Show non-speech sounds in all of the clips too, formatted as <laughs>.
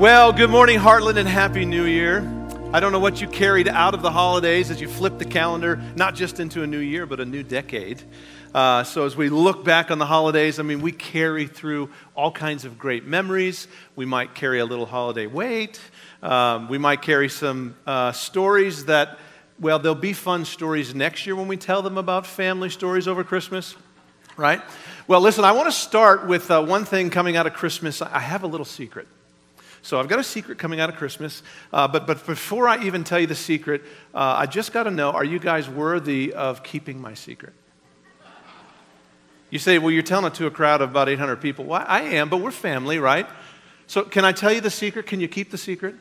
Well, good morning, Heartland, and Happy New Year. I don't know what you carried out of the holidays as you flipped the calendar, not just into a new year, but a new decade. Uh, so, as we look back on the holidays, I mean, we carry through all kinds of great memories. We might carry a little holiday weight. Um, we might carry some uh, stories that, well, there'll be fun stories next year when we tell them about family stories over Christmas, right? Well, listen, I want to start with uh, one thing coming out of Christmas. I have a little secret. So I've got a secret coming out of Christmas. Uh, but, but before I even tell you the secret, uh, I just got to know are you guys worthy of keeping my secret? You say, well, you're telling it to a crowd of about 800 people. Well, I am, but we're family, right? So can I tell you the secret? Can you keep the secret?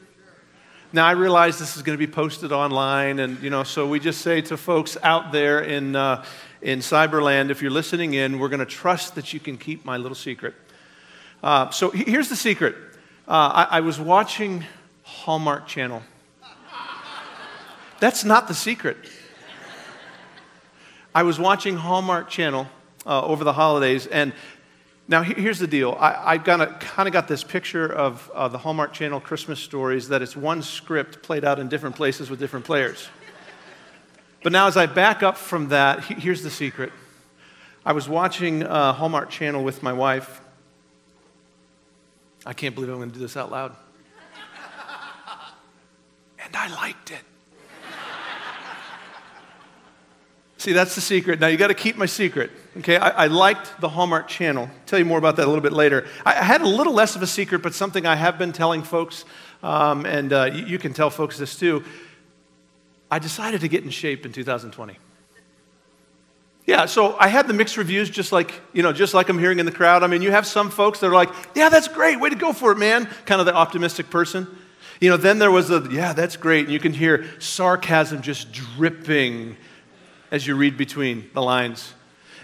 Now, I realize this is going to be posted online, and, you know, so we just say to folks out there in, uh, in Cyberland, if you're listening in, we're going to trust that you can keep my little secret. Uh, so here's the secret uh, I, I was watching Hallmark Channel. That's not the secret. I was watching Hallmark Channel uh, over the holidays, and now here's the deal. I, have kind of got this picture of uh, the Hallmark Channel Christmas stories that it's one script played out in different places with different players. But now, as I back up from that, here's the secret. I was watching uh, Hallmark Channel with my wife, I can't believe I'm going to do this out loud. and I liked it. See, that's the secret. Now, you got to keep my secret. Okay, I, I, liked the Hallmark channel. I'll tell you more about that a little bit later. I, I, had a little less of a secret, but something I have been telling folks, um, and uh, you, you can tell folks this too. I decided to get in shape in 2020. Yeah, so I had the mixed reviews just like, you know, just like I'm hearing in the crowd. I mean, you have some folks that are like, yeah, that's great, way to go for it, man. Kind of the optimistic person. You know, then there was the, yeah, that's great. And you can hear sarcasm just dripping as you read between the lines.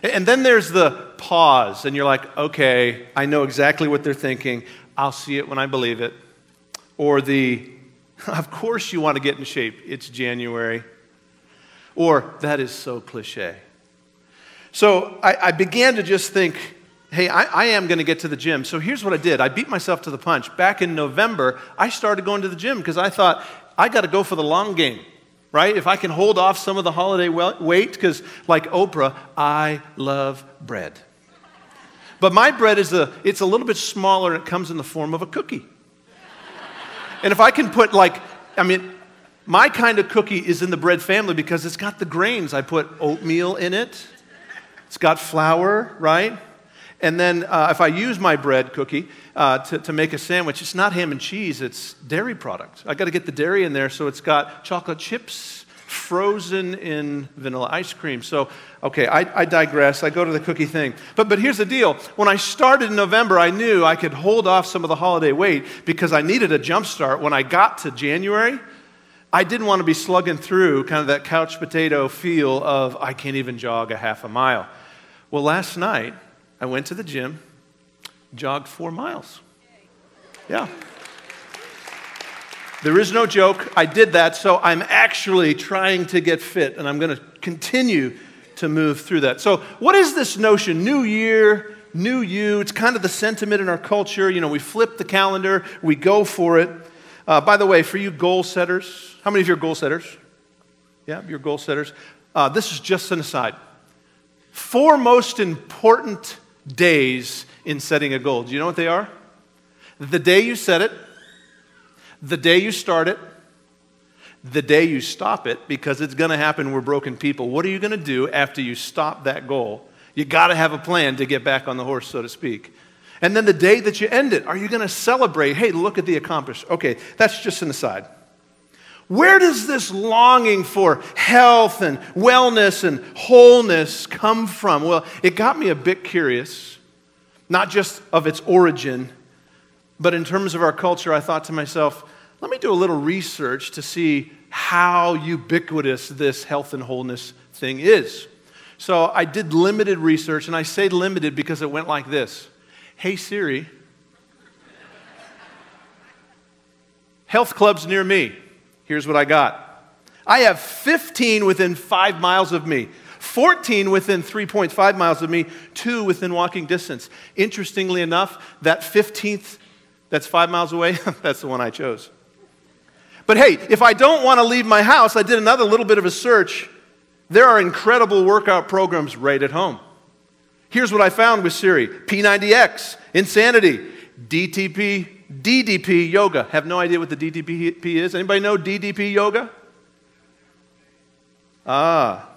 And then there's the pause, and you're like, okay, I know exactly what they're thinking. I'll see it when I believe it. Or the, <laughs> of course you want to get in shape. It's January. Or, that is so cliche. So I, I began to just think, hey, I, I am going to get to the gym. So here's what I did I beat myself to the punch. Back in November, I started going to the gym because I thought, I got to go for the long game, right? If I can hold off some of the holiday weight, because like Oprah, I love bread. But my bread is a, it's a little bit smaller and it comes in the form of a cookie. and if I can put like, I mean, my kind of cookie is in the bread family because it's got the grains. I put oatmeal in it. It's got flour, right? And then uh, if I use my bread cookie uh, to, to make a sandwich, it's not ham and cheese, it's dairy product. I got to get the dairy in there, so it's got chocolate chips frozen in vanilla ice cream. So, okay, I, I digress. I go to the cookie thing. But, but here's the deal. When I started in November, I knew I could hold off some of the holiday weight because I needed a jump start. When I got to January, I didn't want to be slugging through kind of that couch potato feel of I can't even jog a half a mile. Well, last night, I went to the gym, jogged four miles. Yeah. There is no joke. I did that, so I'm actually trying to get fit, and I'm going to continue to move through that. So, what is this notion? New year, new you. It's kind of the sentiment in our culture. You know, we flip the calendar, we go for it. Uh, by the way, for you goal setters, how many of you are goal setters? Yeah, you're goal setters. Uh, this is just an aside four most important days in setting a goal. Do you know what they are? The day you set it, the day you start it, the day you stop it, because it's going to happen. We're broken people. What are you going to do after you stop that goal? You got to have a plan to get back on the horse, so to speak. And then the day that you end it, are you going to celebrate? Hey, look at the accomplished. Okay, that's just an aside. Where does this longing for health and wellness and wholeness come from? Well, it got me a bit curious, not just of its origin, but in terms of our culture, I thought to myself, let me do a little research to see how ubiquitous this health and wholeness thing is. So I did limited research, and I say limited because it went like this Hey Siri, health clubs near me. Here's what I got I have 15 within five miles of me. 14 within 3.5 miles of me, two within walking distance. Interestingly enough, that 15th That's five miles away. <laughs> That's the one I chose. But hey, if I don't want to leave my house, I did another little bit of a search. There are incredible workout programs right at home. Here's what I found with Siri P90X, Insanity, DTP, DDP Yoga. Have no idea what the DDP is. Anybody know DDP Yoga? Ah.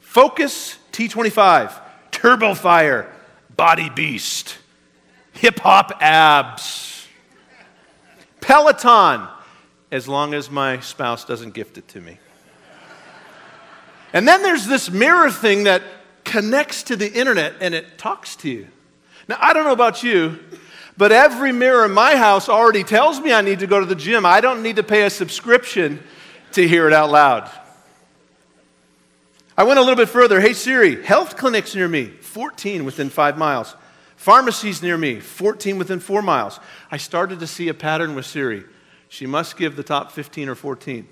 Focus T25, Turbo Fire, Body Beast, Hip Hop Abs, Peloton, as long as my spouse doesn't gift it to me. And then there's this mirror thing that connects to the internet and it talks to you. Now, I don't know about you, but every mirror in my house already tells me I need to go to the gym. I don't need to pay a subscription to hear it out loud. I went a little bit further. Hey Siri, health clinics near me, 14 within five miles. Pharmacies near me, 14 within four miles. I started to see a pattern with Siri. She must give the top 15 or 14.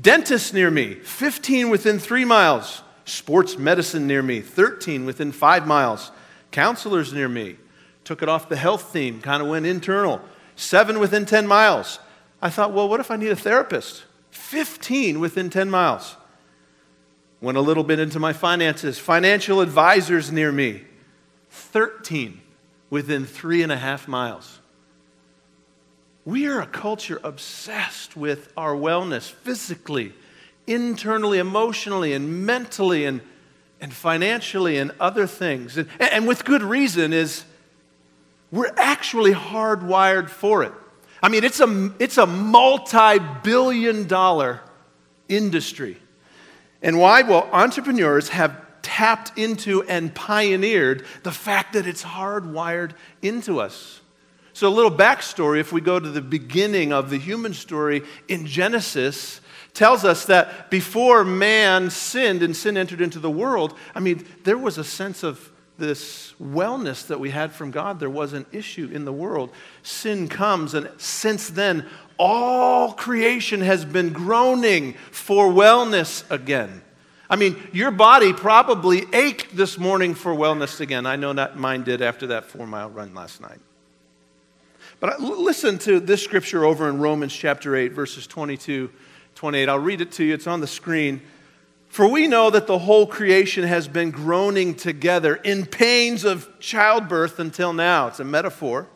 Dentists near me, 15 within three miles. Sports medicine near me, 13 within five miles. Counselors near me, took it off the health theme, kind of went internal. Seven within 10 miles. I thought, well, what if I need a therapist? 15 within 10 miles. Went a little bit into my finances. Financial advisors near me, 13 within three and a half miles. We are a culture obsessed with our wellness physically, internally, emotionally, and mentally, and, and financially, and other things. And, and with good reason, is we're actually hardwired for it. I mean, it's a, it's a multi billion dollar industry. And why? Well, entrepreneurs have tapped into and pioneered the fact that it's hardwired into us. So, a little backstory if we go to the beginning of the human story in Genesis, tells us that before man sinned and sin entered into the world, I mean, there was a sense of this wellness that we had from God. There was an issue in the world. Sin comes, and since then, all creation has been groaning for wellness again. I mean, your body probably ached this morning for wellness again. I know that mine did after that four mile run last night. But listen to this scripture over in Romans chapter 8, verses 22, 28. I'll read it to you, it's on the screen. For we know that the whole creation has been groaning together in pains of childbirth until now. It's a metaphor.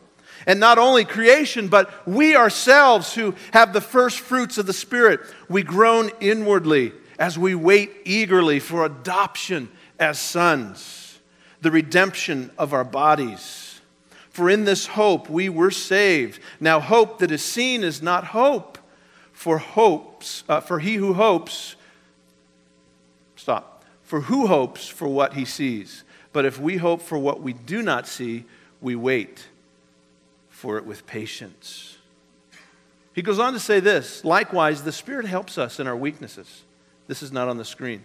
And not only creation, but we ourselves who have the first fruits of the Spirit, we groan inwardly as we wait eagerly for adoption as sons, the redemption of our bodies. For in this hope we were saved. Now, hope that is seen is not hope, for hopes, uh, for he who hopes, stop, for who hopes for what he sees? But if we hope for what we do not see, we wait for it with patience. He goes on to say this likewise, the Spirit helps us in our weaknesses. This is not on the screen.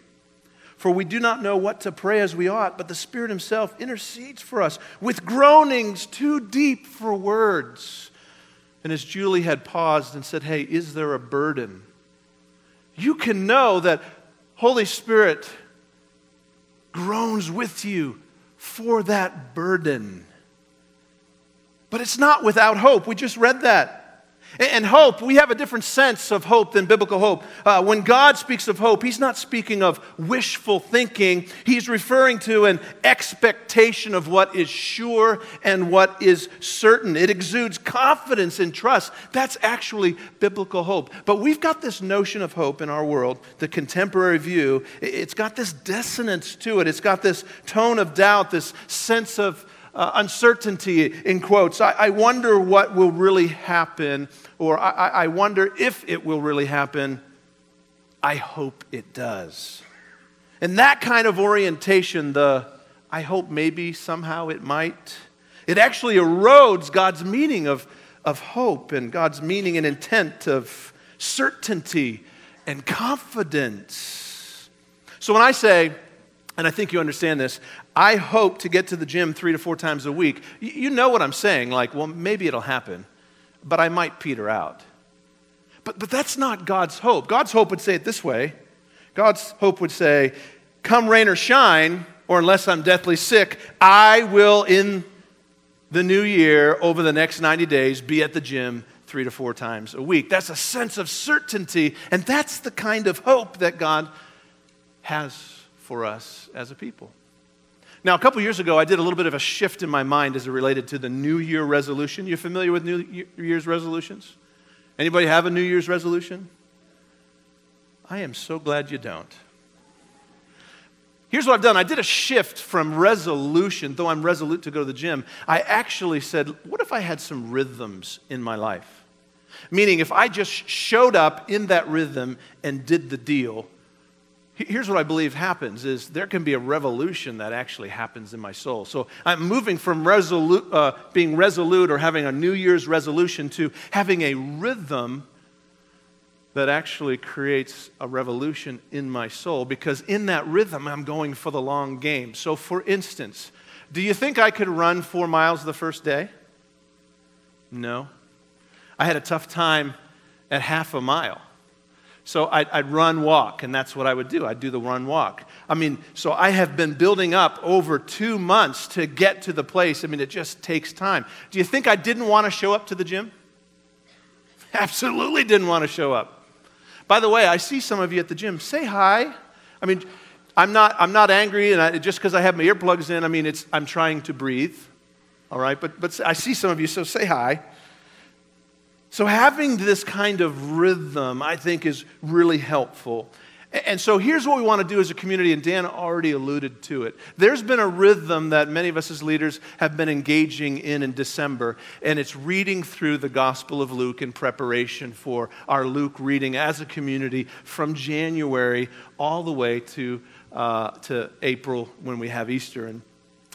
For we do not know what to pray as we ought, but the Spirit Himself intercedes for us with groanings too deep for words. And as Julie had paused and said, Hey, is there a burden? You can know that Holy Spirit groans with you for that burden. But it's not without hope. We just read that. And hope, we have a different sense of hope than biblical hope. Uh, when God speaks of hope, He's not speaking of wishful thinking. He's referring to an expectation of what is sure and what is certain. It exudes confidence and trust. That's actually biblical hope. But we've got this notion of hope in our world, the contemporary view. It's got this dissonance to it, it's got this tone of doubt, this sense of uh, uncertainty in quotes. I, I, wonder what will really happen, or I, I wonder if it will really happen. I hope it does. And that kind of orientation, the I hope maybe somehow it might, it actually erodes God's meaning of, of hope and God's meaning and intent of certainty and confidence. So when I say, and I think you understand this, I hope to get to the gym three to four times a week. You know what I'm saying, like, well, maybe it'll happen, but I might peter out. But, but that's not God's hope. God's hope would say it this way God's hope would say, come rain or shine, or unless I'm deathly sick, I will in the new year over the next 90 days be at the gym three to four times a week. That's a sense of certainty, and that's the kind of hope that God has for us as a people. Now, a couple years ago, I did a little bit of a shift in my mind as it related to the New Year resolution. You familiar with New Year's resolutions? Anybody have a New Year's resolution? I am so glad you don't. Here's what I've done I did a shift from resolution, though I'm resolute to go to the gym. I actually said, what if I had some rhythms in my life? Meaning, if I just showed up in that rhythm and did the deal, here's what I believe happens is there can be a revolution that actually happens in my soul. So I'm moving from resolute, uh, being resolute or having a New Year's resolution to having a rhythm that actually creates a revolution in my soul because in that rhythm, I'm going for the long game. So, for instance, do you think I could run four miles the first day? No. I had a tough time at half a mile. So I'd, I'd, run, walk, and that's what I would do. I'd do the run, walk. I mean, so I have been building up over two months to get to the place. I mean, it just takes time. Do you think I didn't want to show up to the gym? <laughs> Absolutely didn't want to show up. By the way, I see some of you at the gym. Say hi. I mean, I'm not, I'm not angry, and I, just because I have my earplugs in, I mean, it's, I'm trying to breathe. All right? But, but I see some of you, so say hi. So, having this kind of rhythm, I think, is really helpful. And so here's what we want to do as a community, and Dan already alluded to it. There's been a rhythm that many of us as leaders have been engaging in in December, and it's reading through the Gospel of Luke in preparation for our Luke reading as a community from January all the way to, uh, to April when we have Easter.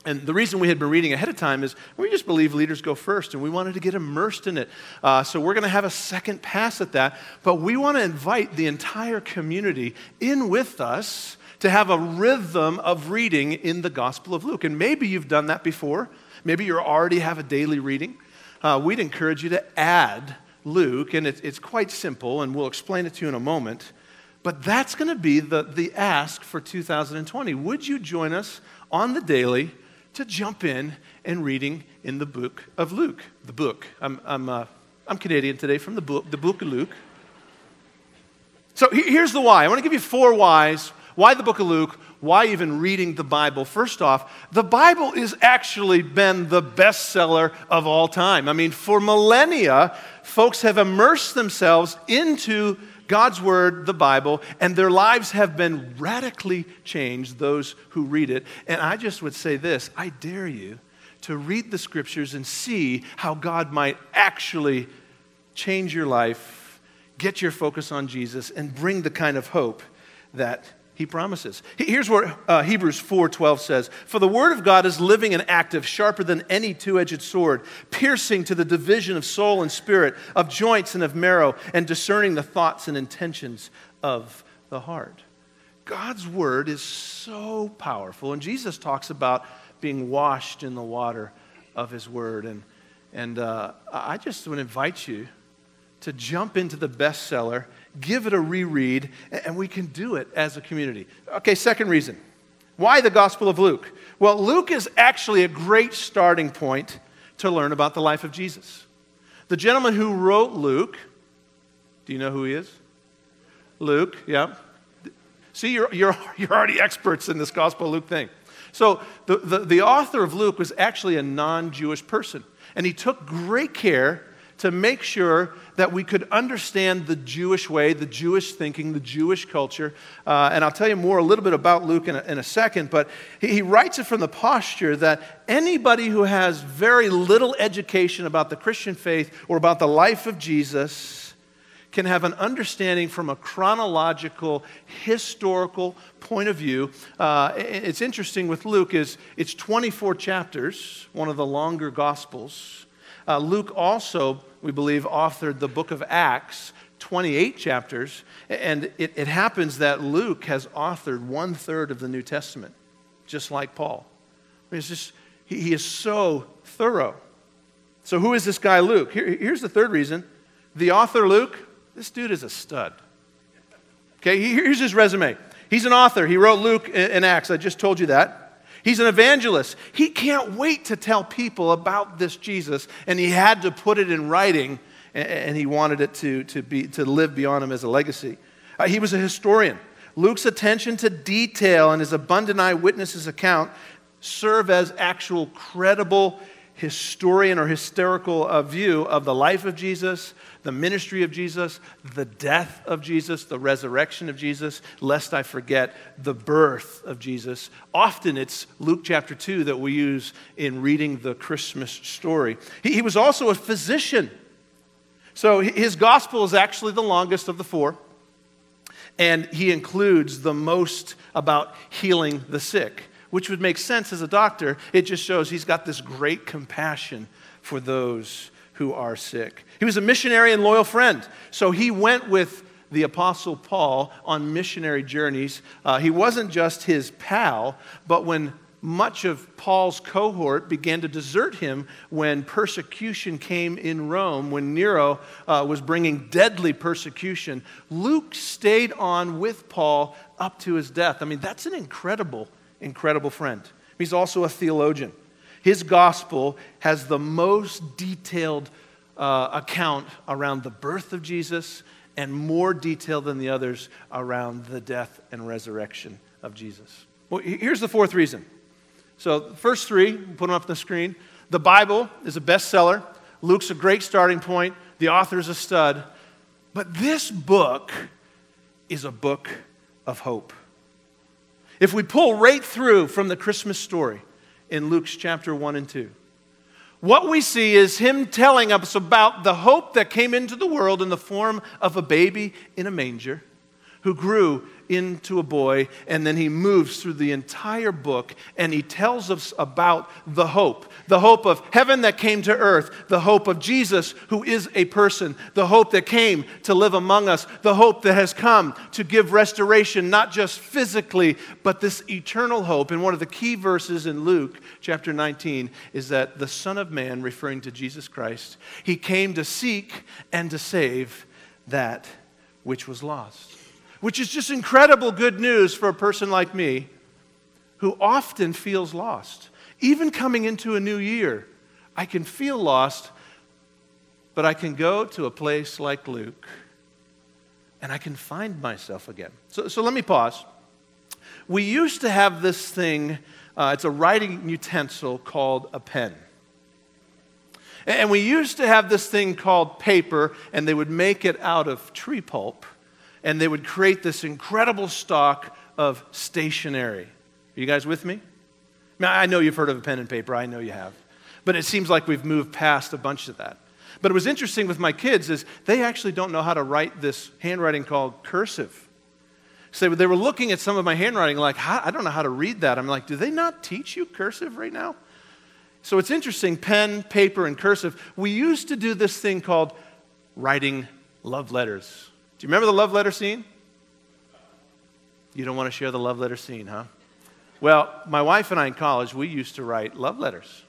And the reason we had been reading ahead of time is we just believe leaders go first, and we wanted to get immersed in it. Uh, so we're going to have a second pass at that. But we want to invite the entire community in with us to have a rhythm of reading in the Gospel of Luke. And maybe you've done that before. Maybe you already have a daily reading. Uh, we'd encourage you to add Luke, and it, it's quite simple, and we'll explain it to you in a moment. But that's going to be the, the ask for 2020. Would you join us on the daily? To jump in and reading in the book of Luke. The book. I'm, I'm, uh, I'm Canadian today from the book, the book of Luke. So here's the why. I want to give you four whys. Why the book of Luke? Why even reading the Bible? First off, the Bible has actually been the bestseller of all time. I mean, for millennia, folks have immersed themselves into God's Word, the Bible, and their lives have been radically changed, those who read it. And I just would say this I dare you to read the Scriptures and see how God might actually change your life, get your focus on Jesus, and bring the kind of hope that he promises. Here's what uh, Hebrews 4:12 says, "For the word of God is living and active, sharper than any two-edged sword, piercing to the division of soul and spirit, of joints and of marrow, and discerning the thoughts and intentions of the heart." God's word is so powerful, and Jesus talks about being washed in the water of his word and and uh, I just would invite you to jump into the bestseller give it a reread, and we can do it as a community. Okay, second reason. Why the Gospel of Luke? Well, Luke is actually a great starting point to learn about the life of Jesus. The gentleman who wrote Luke, do you know who he is? Luke, yeah. See, you're, you're, you're already experts in this Gospel of Luke thing. So, the, the, the author of Luke was actually a non Jewish person, and he took great care to make sure that we could understand the Jewish way, the Jewish thinking, the Jewish culture. Uh, and I'll tell you more a little bit about Luke in a, in a second, but he, he writes it from the posture that anybody who has very little education about the Christian faith or about the life of Jesus can have an understanding from a chronological, historical point of view. Uh, it's interesting with Luke is it's 24 chapters, one of the longer gospels. Uh, Luke also we believe, authored the book of Acts, 28 chapters. And it, it happens that Luke has authored one third of the New Testament, just like Paul. It's just, he, he is so thorough. So, who is this guy, Luke? Here, here's the third reason the author, Luke, this dude is a stud. Okay, here's his resume. He's an author. He wrote Luke and Acts. I just told you that. He's an evangelist. He can't wait to tell people about this Jesus, and he had to put it in writing, and he wanted it to, to, be, to live beyond him as a legacy. Uh, he was a historian. Luke's attention to detail and his abundant eyewitnesses account serve as actual credible historian or historical uh, view of the life of Jesus, the ministry of Jesus, the death of Jesus, the resurrection of Jesus, lest I forget the birth of Jesus. Often it's Luke chapter 2 that we use in reading the Christmas story. He, he was also a physician. So his gospel is actually the longest of the four, and he includes the most about healing the sick which would make sense as a doctor. It just shows he's got this great compassion for those who are sick. He was a missionary and loyal friend. So he went with the Apostle Paul on missionary journeys. Uh, he wasn't just his pal, but when much of Paul's cohort began to desert him when persecution came in Rome, when Nero uh, was bringing deadly persecution. Luke stayed on with Paul up to his death. I mean, that's an incredible incredible friend. He's also a theologian. His gospel has the most detailed uh, account around the birth of Jesus and more detail than the others around the death and resurrection of Jesus. Well, here's the fourth reason. So, the first three, put them up on the screen. The Bible is a bestseller. Luke's a great starting point. The author's a stud. But this book is a book of hope. If we pull right through from the Christmas story in Luke's chapter 1 and 2, what we see is him telling us about the hope that came into the world in the form of a baby in a manger who grew into a boy, and then he moves through the entire book and he tells us about the hope the hope of heaven that came to earth, the hope of Jesus, who is a person, the hope that came to live among us, the hope that has come to give restoration, not just physically, but this eternal hope. And one of the key verses in Luke chapter 19 is that the Son of Man, referring to Jesus Christ, he came to seek and to save that which was lost which is just incredible good news for a person like me who often feels lost. Even coming into a new year, I can feel lost, but I can go to a place like Luke and I can find myself again. So, so let me pause. We used to have this thing, uh, it's a writing utensil called a pen. And we used to have this thing called paper, and they would make it out of tree pulp and they would create this incredible stock of stationery. Are you guys with me? I know you've heard of a pen and paper, I know you have. But it seems like we've moved past a bunch of that. But it was interesting with my kids is they actually don't know how to write this handwriting called cursive. So they were looking at some of my handwriting like, I don't know how to read that. I'm like, do they not teach you cursive right now? So it's interesting, pen, paper, and cursive. We used to do this thing called writing love letters. Do you remember the love letter scene? You don't want to share the love letter scene, huh? Well, my wife and I in college, we used to write love letters.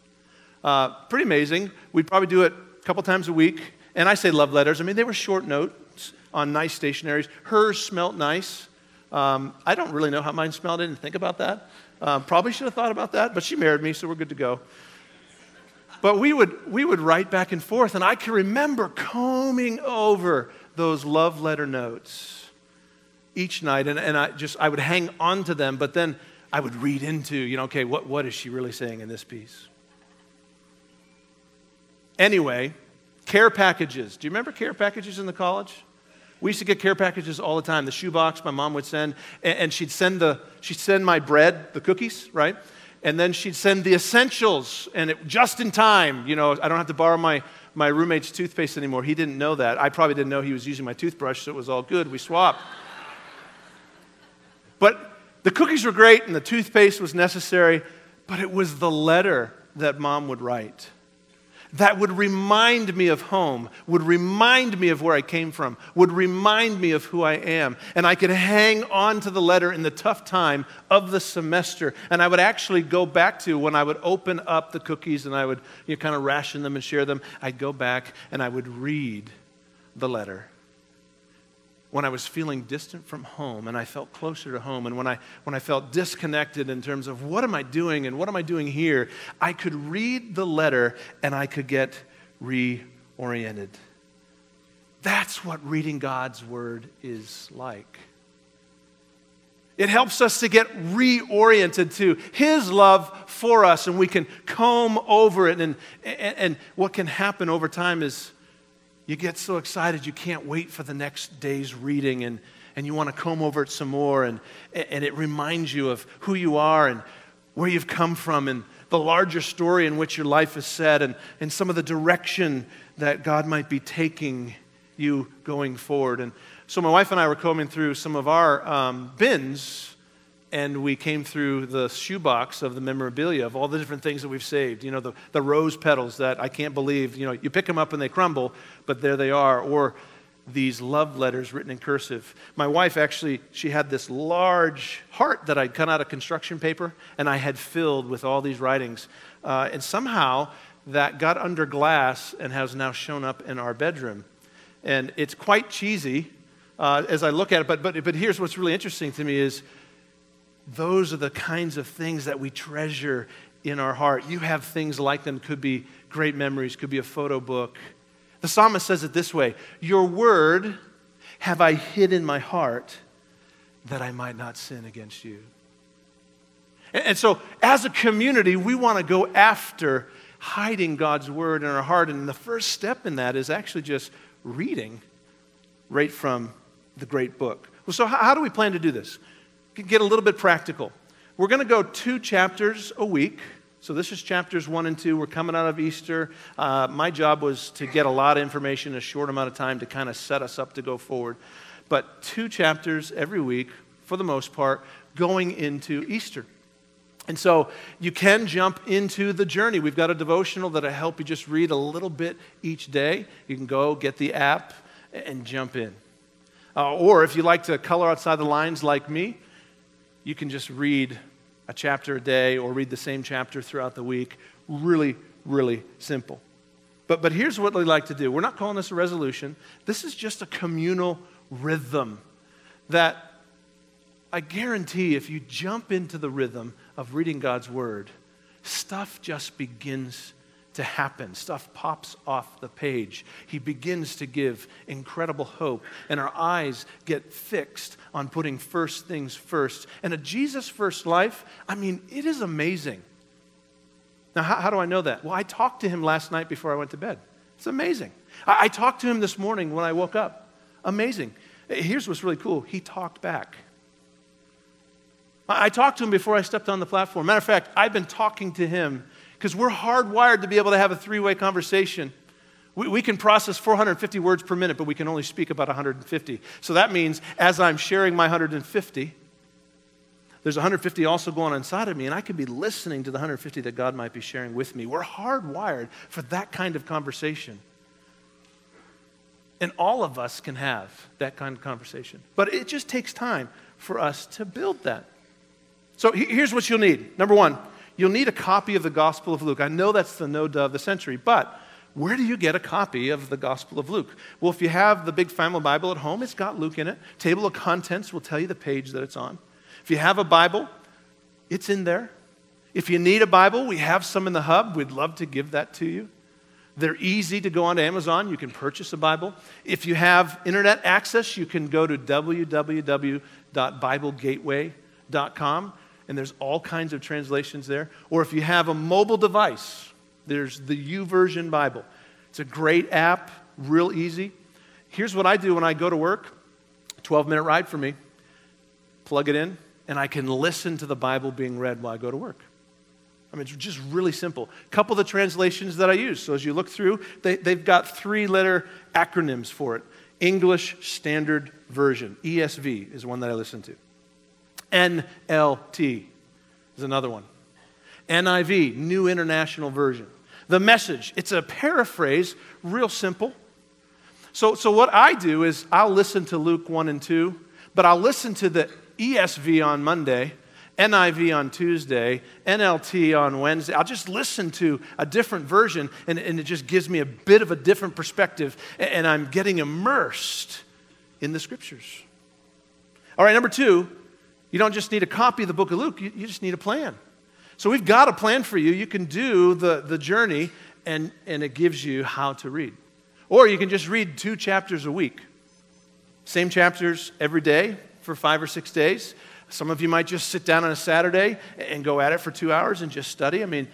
Uh, pretty amazing. We'd probably do it a couple times a week. And I say love letters. I mean, they were short notes on nice stationaries. Hers smelt nice. Um, I don't really know how mine smelled. I didn't think about that. Uh, probably should have thought about that, but she married me, so we're good to go. But we would, we would write back and forth, and I can remember combing over those love letter notes each night, and, and I just I would hang on to them, but then I would read into, you know, okay, what, what is she really saying in this piece? Anyway, care packages. Do you remember care packages in the college? We used to get care packages all the time. The shoebox my mom would send, and, and she'd send the she'd send my bread, the cookies, right? And then she'd send the essentials, and it, just in time. You know, I don't have to borrow my my roommate's toothpaste anymore. He didn't know that. I probably didn't know he was using my toothbrush, so it was all good. We swapped. But the cookies were great and the toothpaste was necessary, but it was the letter that mom would write that would remind me of home, would remind me of where I came from, would remind me of who I am. And I could hang on to the letter in the tough time of the semester. And I would actually go back to when I would open up the cookies and I would you know, kind of ration them and share them. I'd go back and I would read the letter. When I was feeling distant from home and I felt closer to home, and when I, when I felt disconnected in terms of what am I doing and what am I doing here, I could read the letter and I could get reoriented. That's what reading God's word is like. It helps us to get reoriented to His love for us, and we can comb over it. And, and, and, what can happen over time is you get so excited you can't wait for the next day's reading, and, and you want to comb over it some more, and, and it reminds you of who you are and where you've come from, and the larger story in which your life is set, and, and some of the direction that God might be taking you going forward. And so my wife and I were combing through some of our um, bins, and we came through the shoebox of the memorabilia of all the different things that we've saved. You know, the, the rose petals that I can't believe, you know, you pick them up and they crumble, but there they are. Or these love letters written in cursive. My wife actually, she had this large heart that I'd cut out of construction paper, and I had filled with all these writings. Uh, and somehow that got under glass and has now shown up in our bedroom. And it's quite cheesy, uh, as I look at it. But, but, but here's what's really interesting to me is those are the kinds of things that we treasure in our heart. You have things like them, could be great memories, could be a photo book. The psalmist says it this way Your word have I hid in my heart that I might not sin against you. And, so, as a community, we want to go after hiding God's word in our heart. And the first step in that is actually just reading right from the great book. Well, so how do we plan to do this? Get a little bit practical. We're going to go two chapters a week. So this is chapters one and two. We're coming out of Easter. Uh, my job was to get a lot of information in a short amount of time to kind of set us up to go forward. But two chapters every week, for the most part, going into Easter. And so you can jump into the journey. We've got a devotional that'll help you just read a little bit each day. You can go get the app and jump in. Uh, or if you like to color outside the lines like me, you can just read a chapter a day or read the same chapter throughout the week. Really, really simple. But, but here's what we like to do we're not calling this a resolution, this is just a communal rhythm that I guarantee if you jump into the rhythm of reading God's word, stuff just begins to happen. Stuff pops off the page. He begins to give incredible hope, and our eyes get fixed on putting first things first. And a Jesus first life, I mean, it is amazing. Now, how, how do I know that? Well, I talked to him last night before I went to bed. It's amazing. I, I talked to him this morning when I woke up. Amazing. Here's what's really cool he talked back. I talked to him before I stepped on the platform. Matter of fact, I've been talking to him because we're hardwired to be able to have a three way conversation. We, we, can process 450 words per minute, but we can only speak about 150. So that means as I'm sharing my 150, there's 150 also going inside of me, and I could be listening to the 150 that God might be sharing with me. We're hardwired for that kind of conversation. And all of us can have that kind of conversation. But it just takes time for us to build that. So here's what you'll need. Number one, you'll need a copy of the Gospel of Luke. I know that's the no of the century, but where do you get a copy of the Gospel of Luke? Well, if you have the big family Bible at home, it's got Luke in it. Table of contents will tell you the page that it's on. If you have a Bible, it's in there. If you need a Bible, we have some in the hub. We'd love to give that to you. They're easy to go onto Amazon. You can purchase a Bible. If you have internet access, you can go to www.biblegateway.com and there's all kinds of translations there. Or if you have a mobile device, there's the YouVersion Bible. It's a great app, real easy. Here's what I do when I go to work 12 minute ride for me. Plug it in, and I can listen to the Bible being read while I go to work. I mean, it's just really simple. A couple of the translations that I use. So as you look through, they, they've got three letter acronyms for it English Standard Version, ESV is one that I listen to. NLT is another one. NIV, New International Version. The message, it's a paraphrase, real simple. So, so what I do is I'll listen to Luke 1 and 2, but I'll listen to the ESV on Monday, NIV on Tuesday, NLT on Wednesday. I'll just listen to a different version, and, and it just gives me a bit of a different perspective, and I'm getting immersed in the scriptures. All right, number two, you don't just need a copy of the book of Luke, you, you just need a plan. So we've got a plan for you. You can do the, the journey, and, and it gives you how to read. Or you can just read two chapters a week. Same chapters every day for five or six days. Some of you might just sit down on a Saturday and go at it for two hours and just study. I mean,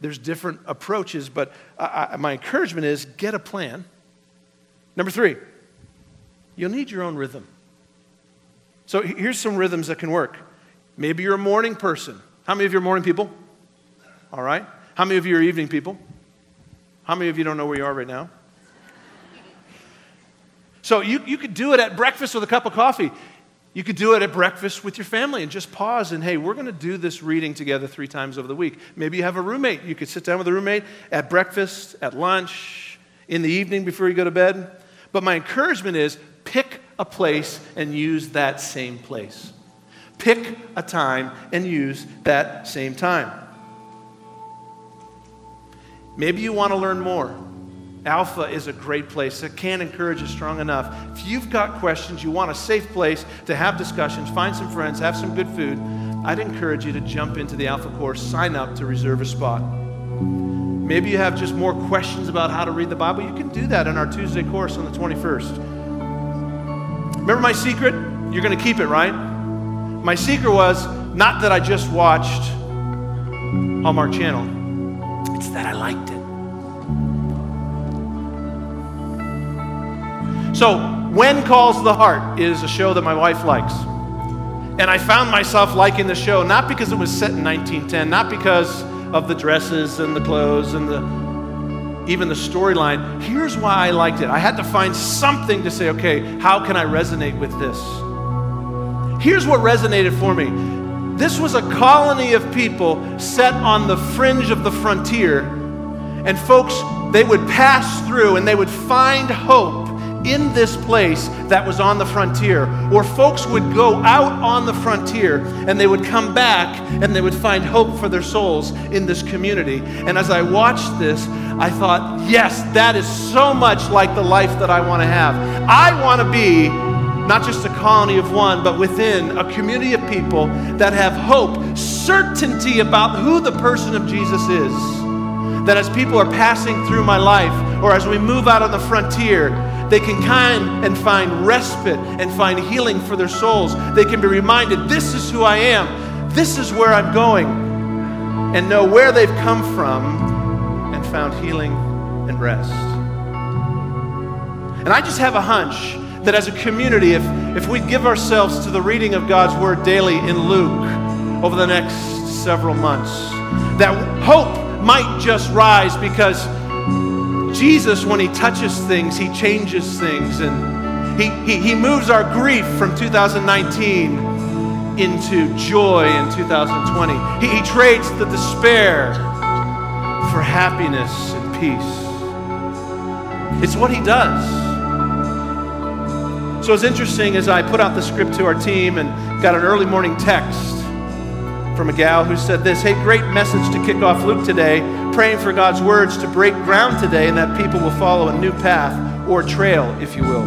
there's different approaches, but I, I, my encouragement is get a plan. Number three, you'll need your own rhythm. So here's some rhythms that can work. Maybe you're a morning person. How many of you are morning people? All right. How many of you are evening people? How many of you don't know where you are right now? So you, you could do it at breakfast with a cup of coffee. You could do it at breakfast with your family and just pause and, hey, we're going to do this reading together three times over the week. Maybe you have a roommate. You could sit down with a roommate at breakfast, at lunch, in the evening before you go to bed. But my encouragement is pick a place and use that same place. Pick a time and use that same time. Maybe you want to learn more. Alpha is a great place. I can't encourage you strong enough. If you've got questions, you want a safe place to have discussions, find some friends, have some good food, I'd encourage you to jump into the Alpha course, sign up to reserve a spot. Maybe you have just more questions about how to read the Bible. You can do that in our Tuesday course on the 21st. Remember my secret? You're going to keep it, right? My secret was not that I just watched Hallmark Channel, it's that I liked it. So, When Calls the Heart is a show that my wife likes. And I found myself liking the show not because it was set in 1910, not because of the dresses and the clothes and the even the storyline. Here's why I liked it. I had to find something to say, okay, how can I resonate with this? Here's what resonated for me. This was a colony of people set on the fringe of the frontier, and folks, they would pass through and they would find hope in this place that was on the frontier. Or folks would go out on the frontier and they would come back and they would find hope for their souls in this community. And as I watched this, I thought, yes, that is so much like the life that I want to have. I want to be not just a colony of one, but within a community of people that have hope, certainty about who the person of Jesus is. That as people are passing through my life, or as we move out on the frontier, they can kind and find respite and find healing for their souls. They can be reminded, this is who I am, this is where I'm going, and know where they've come from and found healing and rest. And I just have a hunch that as a community, if, if we give ourselves to the reading of God's Word daily in Luke over the next several months, that hope might just rise because Jesus, when he touches things, he changes things. And he, he, he moves our grief from 2019 into joy in 2020. He, he trades the despair for happiness and peace. It's what he does. So it's interesting as I put out the script to our team and got an early morning text from a gal who said this Hey, great message to kick off Luke today. Praying for God's words to break ground today and that people will follow a new path or trail, if you will.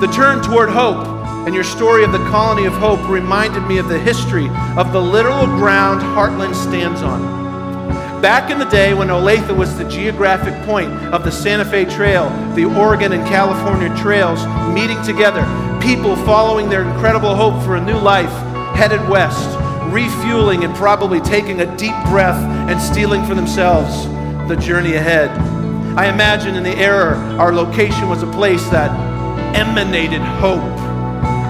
The turn toward hope and your story of the colony of hope reminded me of the history of the literal ground Heartland stands on. Back in the day when Olathe was the geographic point of the Santa Fe Trail, the Oregon and California trails meeting together, people following their incredible hope for a new life headed west refueling and probably taking a deep breath and steeling for themselves the journey ahead. I imagine in the era, our location was a place that emanated hope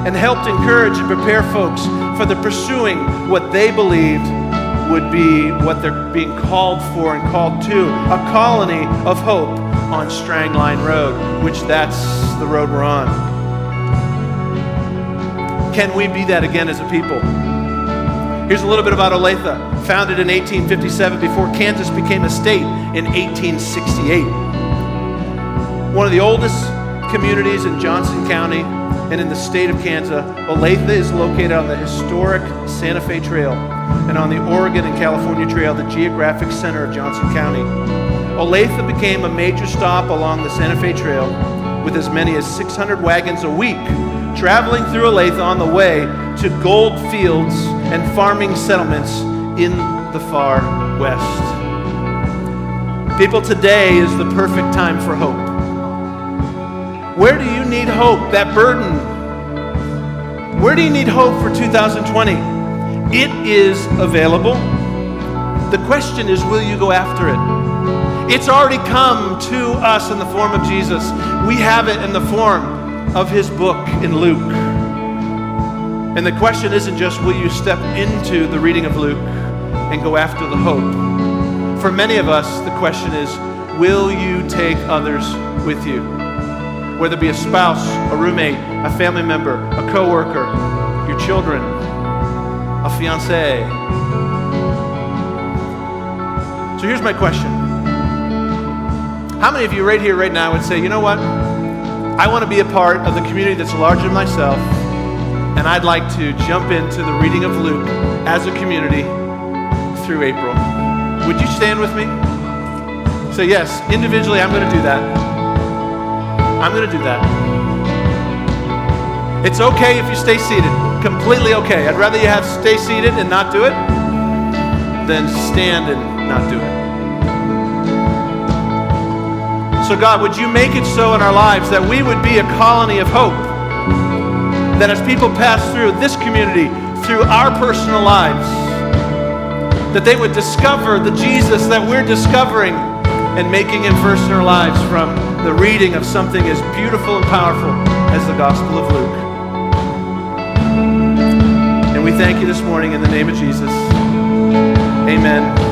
and helped encourage and prepare folks for the pursuing what they believed would be what they're being called for and called to a colony of hope on Strang Line Road, which that's the road we're on. Can we be that again as a people? Here's a little bit about Olathe. Founded in 1857 before Kansas became a state in 1868. One of the oldest communities in Johnson County and in the state of Kansas, Olathe is located on the historic Santa Fe Trail and on the Oregon and California Trail, the geographic center of Johnson County. Olathe became a major stop along the Santa Fe Trail with as many as 600 wagons a week, traveling through Olathe on the way to gold fields and farming settlements in the far west. People, today is the perfect time for hope. Where do you need hope? That burden. Where do you need hope for 2020? It is available. The question is, will you go after it? It's already come to us in the form of Jesus. We have it in the form of his book in Luke. And the question isn't just, will you step into the reading of Luke and go after the hope? For many of us, the question is, will you take others with you? Whether it be a spouse, a roommate, a family member, a coworker, your children, a fiance. So here's my question. How many of you right here, right now, would say, you know what? I want to be a part of the community that's larger than myself, and I'd like to jump into the reading of Luke as a community through April. Would you stand with me? Say, yes, individually, I'm going to do that. I'm going to do that. It's okay if you stay seated. Completely okay. I'd rather you have stay seated and not do it than stand and not do it. So, God, would you make it so in our lives that we would be a colony of hope? That as people pass through this community, through our personal lives, that they would discover the Jesus that we're discovering and making him first in our lives from the reading of something as beautiful and powerful as the Gospel of Luke. And we thank you this morning in the name of Jesus. Amen.